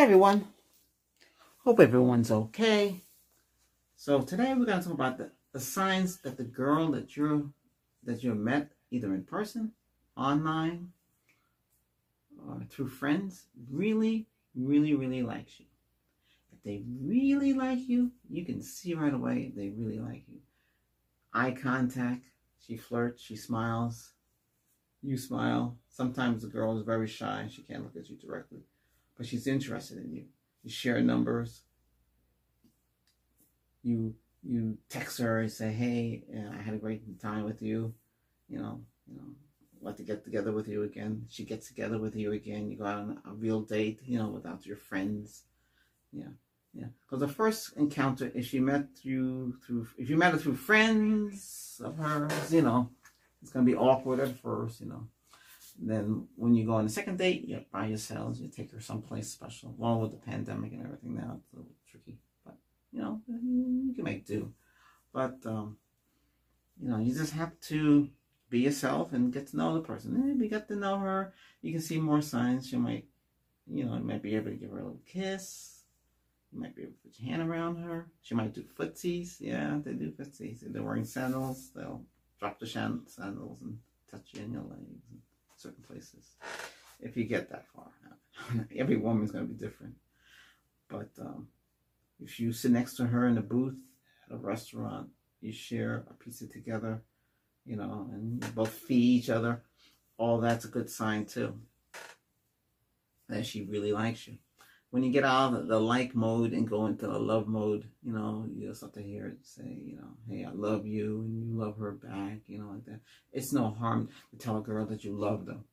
Hi everyone. Hope everyone's okay. So today we're to talk about the, the signs that the girl that you that you met either in person, online, or through friends really, really, really likes you. If they really like you, you can see right away they really like you. Eye contact, she flirts, she smiles, you smile. Sometimes the girl is very shy, she can't look at you directly but she's interested in you. You share numbers. You you text her and say, "Hey, uh, I had a great time with you. You know, you know, like to get together with you again." She gets together with you again. You go on a real date, you know, without your friends. Yeah, yeah. Because the first encounter, if she met you through, if you met her through friends of hers, you know, it's gonna be awkward at first, you know. Then when you go on the second date, you're by yourselves. You take her someplace special. Well, with the pandemic and everything now, it's a little tricky. But, you know, you can make do. But, um, you know, you just have to be yourself and get to know the person. And if you get to know her, you can see more signs. She might, you know, you might be able to give her a little kiss. You might be able to put your hand around her. She might do footsies. Yeah, they do footsies. If they're wearing sandals, they'll drop the sandals and touch you in your legs certain places. If you get that far. Every woman's going to be different. But um, if you sit next to her in a booth at a restaurant, you share a pizza together, you know, and you both feed each other, all that's a good sign too. That she really likes you. When you get out of the like mode and go into the love mode, you know, you'll start to hear it say, you know, hey, I love you, and you love her back, you know, like that. It's no harm to tell a girl that you love them.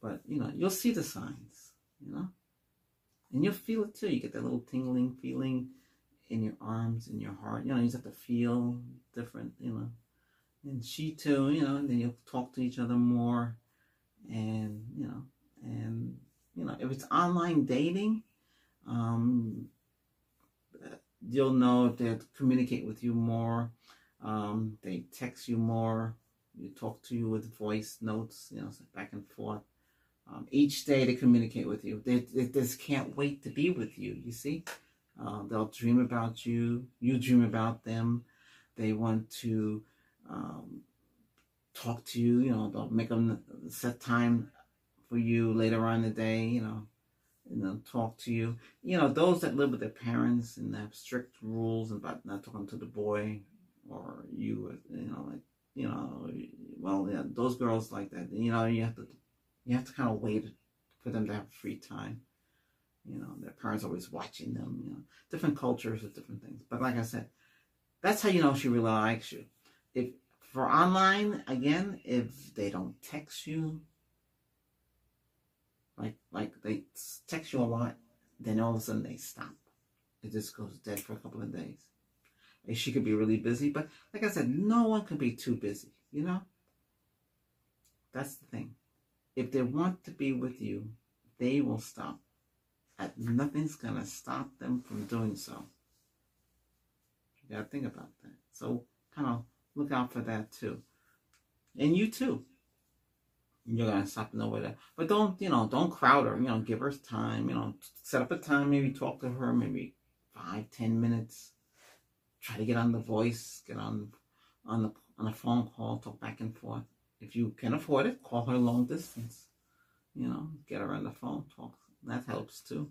But, you know, you'll see the signs, you know? And you'll feel it too. You get that little tingling feeling in your arms, in your heart. You know, you just have to feel different, you know. And she too, you know, and then you'll talk to each other more. And, you know, and, you know, if it's online dating, um, you'll know they communicate with you more. Um, they text you more. You talk to you with voice notes, you know, back and forth. Um, each day they communicate with you. They, they, just can't wait to be with you, you see. Uh, they'll dream about you. You dream about them. They want to um, talk to you. You know, they'll make them set time for you later on in the day, you know and they'll talk to you. You know, those that live with their parents and have strict rules about not talking to the boy or you, you know, like, you know, well, yeah, those girls like that. You know, you have to, you have to kind of wait for them to have free time. You know, their parents always watching them. You know, different cultures with different things. But like I said, that's how you know she really likes you. If for online, again, if they don't text you, like like they text you a lot, then all of a sudden they stop. It just goes dead for a couple of days. And she could be really busy, but like I said, no one can be too busy, you know? That's the thing. If they want to be with you, they will stop. Nothing's gonna stop them from doing so. You gotta think about that. So kind of look out for that too. And you too you're gonna stop and where that. But don't you know? Don't crowd her. You know, give her time. You know, set up a time. Maybe talk to her. Maybe five, ten minutes. Try to get on the voice. Get on on the on a phone call. Talk back and forth. If you can afford it, call her long distance. You know, get her on the phone. Talk. That helps too.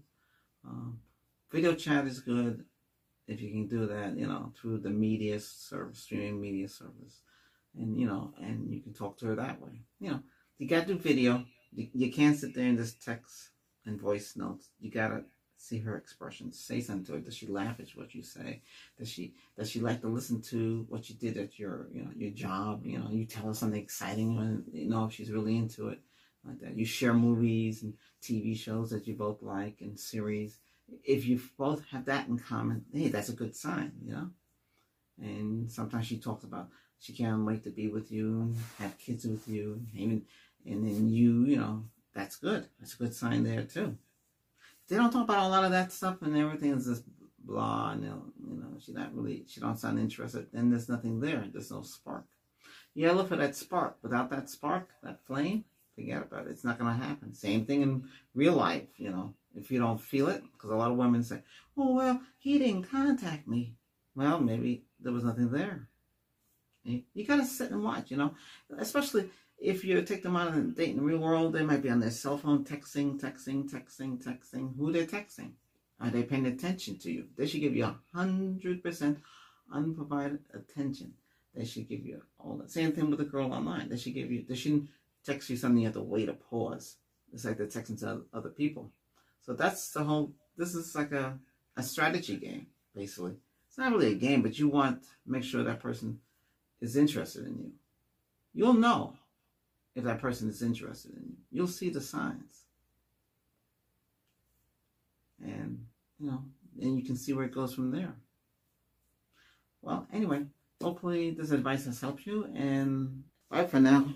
Um, video chat is good if you can do that. You know, through the media service, streaming media service, and you know, and you can talk to her that way. You know you gotta do video. You, you can't sit there and just text and voice notes. You gotta see her expressions. Say something to her. Does she laugh at what you say? Does she does she like to listen to what you did at your you know your job? You know, you tell her something exciting when you know if she's really into it like that. You share movies and TV shows that you both like and series. If you both have that in common, hey, that's a good sign, you know. And sometimes she talks about she can't wait to be with you, and have kids with you, and even and then you, you know, that's good. That's a good sign there too. They don't talk about a lot of that stuff and everything is just blah and you know, she not really she don't sound interested, then there's nothing there. There's no spark. Yeah, look for that spark. Without that spark, that flame, forget about it. It's not gonna happen. Same thing in real life, you know. if you don't feel it, because a lot of women say, "Oh well, he didn't contact me." Well, maybe there was nothing there. You gotta sit and watch, you know, especially if you take them on a date in the real world, they might be on their cell phone texting, texting, texting, texting. Who they're texting? Are they paying attention to you? They should give you a hundred percent unprovided attention. They should give you all that. Same thing with a girl online. They should give you. They shouldn't text you something you have to wait a pause. It's like they're texting to other people. So that's the whole. This is like a a strategy game, basically. It's not really a game, but you want to make sure that person is interested in you. You'll know if that person is interested in you. You'll see the signs. And, you know, and you can see where it goes from there. Well, anyway, hopefully this advice has helped you and bye for now.